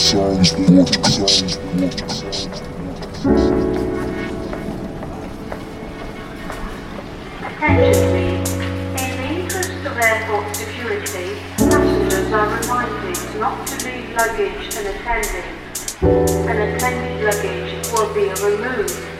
Sounds. Attention. In the interest of airport security, passengers are reminded not to leave luggage unattended. Unattended luggage will be removed.